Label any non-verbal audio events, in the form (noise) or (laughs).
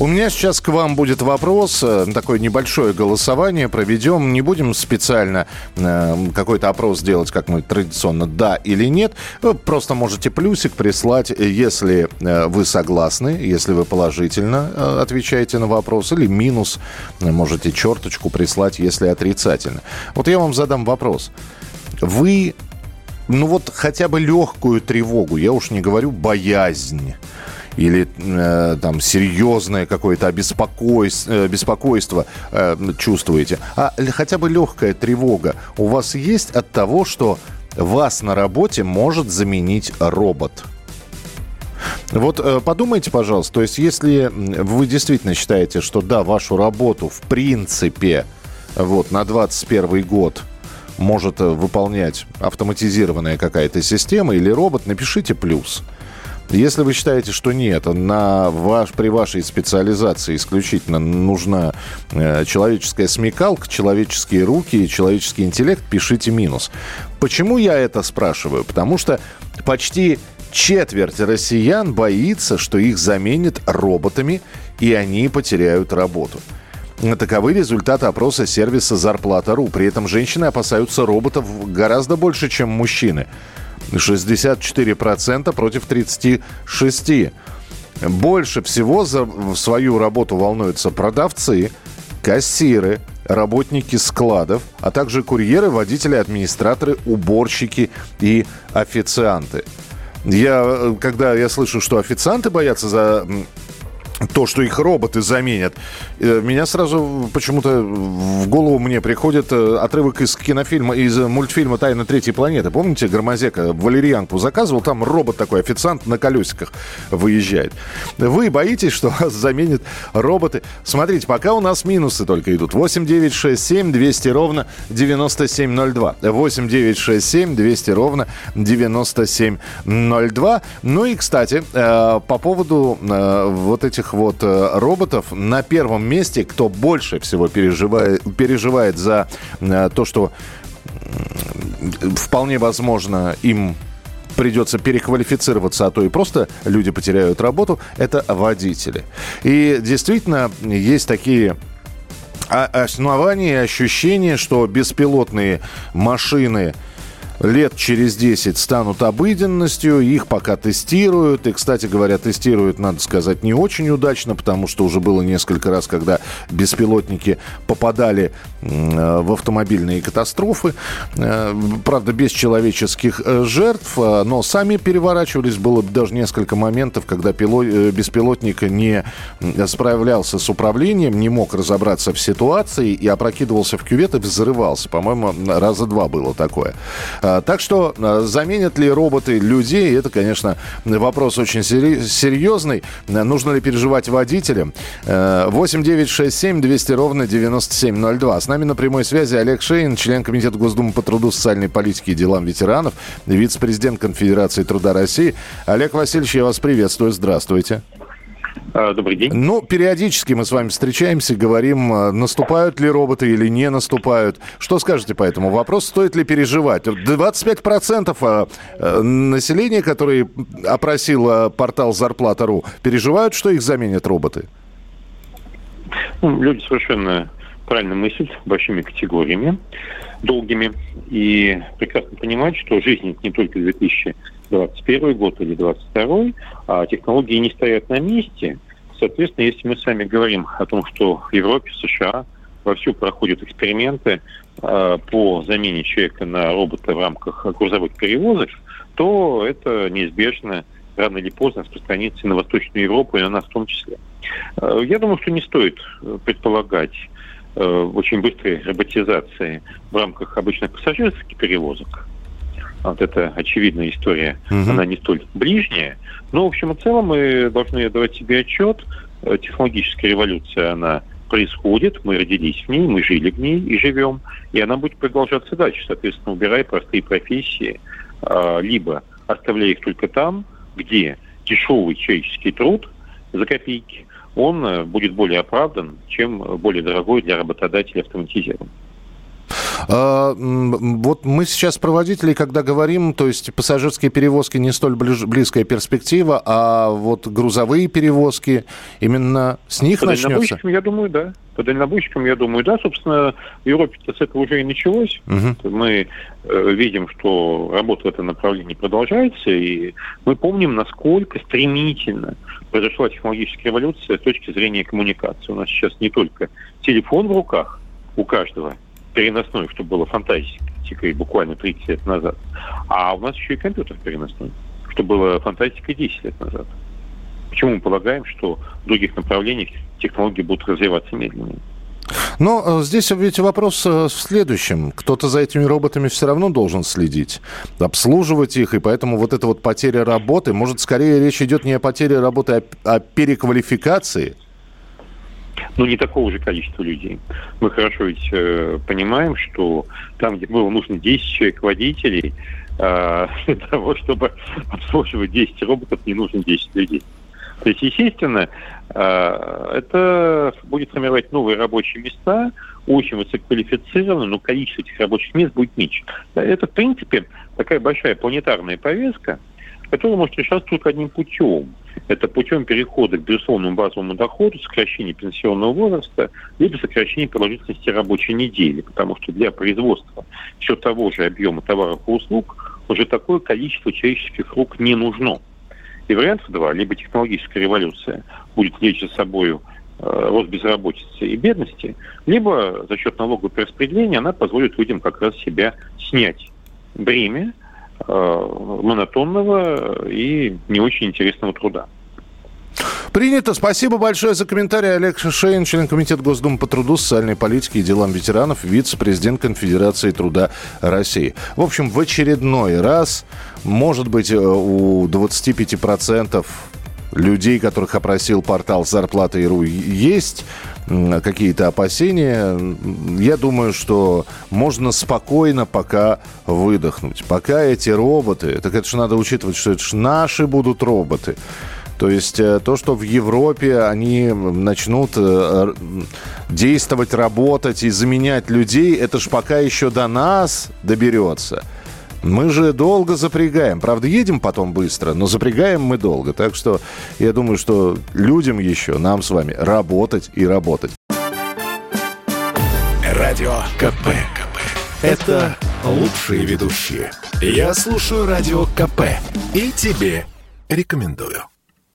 У меня сейчас к вам будет вопрос, э, такое небольшое голосование проведем. Не будем специально э, какой-то опрос делать, как мы традиционно, да или нет. Вы просто можете плюсик прислать, если э, вы согласны, если вы положительно э, отвечаете на вопрос, или минус, можете черточку прислать, если отрицательно. Вот я вам задам вопрос. Вы, ну вот хотя бы легкую тревогу, я уж не говорю боязнь, или э, там серьезное какое-то обеспокойство, э, беспокойство э, чувствуете, а хотя бы легкая тревога у вас есть от того, что вас на работе может заменить робот? Вот э, подумайте, пожалуйста, то есть если вы действительно считаете, что да, вашу работу в принципе вот на 21 год может э, выполнять автоматизированная какая-то система или робот, напишите плюс. Если вы считаете, что нет, на ваш, при вашей специализации исключительно нужна э, человеческая смекалка, человеческие руки человеческий интеллект, пишите минус. Почему я это спрашиваю? Потому что почти четверть россиян боится, что их заменят роботами, и они потеряют работу. Таковы результаты опроса сервиса «Зарплата.ру». При этом женщины опасаются роботов гораздо больше, чем мужчины. 64% против 36%. Больше всего за свою работу волнуются продавцы, кассиры, работники складов, а также курьеры, водители, администраторы, уборщики и официанты. Я, э, когда я слышу, что официанты боятся за то, что их роботы заменят. Э, меня сразу почему-то в голову мне приходит э, отрывок из кинофильма, из мультфильма «Тайна третьей планеты». Помните, Громозека валерьянку заказывал? Там робот такой, официант на колесиках выезжает. Вы боитесь, что вас заменят роботы? Смотрите, пока у нас минусы только идут. 8 9 6 7 200 ровно 9702. 8 9 6 7 200 ровно 9702. Ну и, кстати, э, по поводу вот этих этих вот э, роботов на первом месте, кто больше всего переживает, переживает за э, то, что вполне возможно им придется переквалифицироваться, а то и просто люди потеряют работу, это водители. И действительно есть такие основания и ощущения, что беспилотные машины лет через 10 станут обыденностью, их пока тестируют. И, кстати говоря, тестируют, надо сказать, не очень удачно, потому что уже было несколько раз, когда беспилотники попадали э, в автомобильные катастрофы. Э, правда, без человеческих э, жертв, но сами переворачивались. Было даже несколько моментов, когда беспилотник не справлялся с управлением, не мог разобраться в ситуации и опрокидывался в кювет и взрывался. По-моему, раза два было такое. А, так что а, заменят ли роботы людей, это, конечно, вопрос очень серьезный. Нужно ли переживать водителям? 8 9 6 7 200 ровно 9702. С нами на прямой связи Олег Шейн, член Комитета Госдумы по труду, социальной политике и делам ветеранов, вице-президент Конфедерации труда России. Олег Васильевич, я вас приветствую. Здравствуйте. А, добрый день. Ну, периодически мы с вами встречаемся, говорим, а, наступают ли роботы или не наступают. Что скажете по этому вопросу? Стоит ли переживать? 25% а, населения, которые опросил портал Зарплата.ру, переживают, что их заменят роботы? Ну, люди совершенно правильно мыслят большими категориями, долгими, и прекрасно понимают, что жизнь не только 2000 21 год или 22, а технологии не стоят на месте. Соответственно, если мы с вами говорим о том, что в Европе, США вовсю проходят эксперименты э, по замене человека на робота в рамках грузовых перевозок, то это неизбежно рано или поздно распространится на Восточную Европу и на нас в том числе. Э, я думаю, что не стоит предполагать э, очень быстрой роботизации в рамках обычных пассажирских перевозок. Вот это очевидная история, угу. она не столь ближняя. Но, в общем и целом, мы должны давать себе отчет. Э, технологическая революция, она происходит, мы родились в ней, мы жили в ней и живем, и она будет продолжаться дальше, соответственно, убирая простые профессии, а, либо оставляя их только там, где дешевый человеческий труд за копейки, он э, будет более оправдан, чем более дорогой для работодателя автоматизированный. А, вот мы сейчас про водителей, когда говорим, то есть пассажирские перевозки не столь близкая перспектива, а вот грузовые перевозки, именно с них По начнется? я думаю, да. По дальнобойщикам, я думаю, да. Собственно, в Европе с этого уже и началось. Угу. Мы э, видим, что работа в этом направлении продолжается, и мы помним, насколько стремительно произошла технологическая революция с точки зрения коммуникации. У нас сейчас не только телефон в руках у каждого, переносной, что было фантастикой буквально 30 лет назад. А у нас еще и компьютер переносной, что было фантастикой 10 лет назад. Почему мы полагаем, что в других направлениях технологии будут развиваться медленнее? Но э, здесь ведь вопрос э, в следующем. Кто-то за этими роботами все равно должен следить, обслуживать их, и поэтому вот эта вот потеря работы, может, скорее речь идет не о потере работы, а о переквалификации – ну, не такого же количества людей. Мы хорошо ведь э, понимаем, что там, где было нужно 10 человек водителей, э, (laughs) для того, чтобы обслуживать 10 роботов, не нужно 10 людей. То есть, естественно, э, это будет формировать новые рабочие места, очень высококвалифицированные, но количество этих рабочих мест будет меньше. Это, в принципе, такая большая планетарная повестка, которая может решаться только одним путем – это путем перехода к безусловному базовому доходу, сокращения пенсионного возраста, либо сокращения продолжительности рабочей недели, потому что для производства все того же объема товаров и услуг уже такое количество человеческих рук не нужно. И вариант два, либо технологическая революция будет лечь за собой э, рост безработицы и бедности, либо за счет налогового распределения она позволит людям как раз себя снять. Бремя монотонного и не очень интересного труда. Принято. Спасибо большое за комментарий. Олег Шейн, член Комитета Госдумы по труду, социальной политике и делам ветеранов, вице-президент Конфедерации труда России. В общем, в очередной раз, может быть, э, у 25% людей, которых опросил портал «Зарплата.ру», есть какие-то опасения. Я думаю, что можно спокойно пока выдохнуть. Пока эти роботы, так это же надо учитывать, что это же наши будут роботы. То есть э, то, что в Европе они начнут э, действовать, работать и заменять людей, это же пока еще до нас доберется. Мы же долго запрягаем. Правда, едем потом быстро, но запрягаем мы долго. Так что я думаю, что людям еще, нам с вами, работать и работать. Радио КП. КП. Это лучшие ведущие. Я слушаю Радио КП и тебе рекомендую.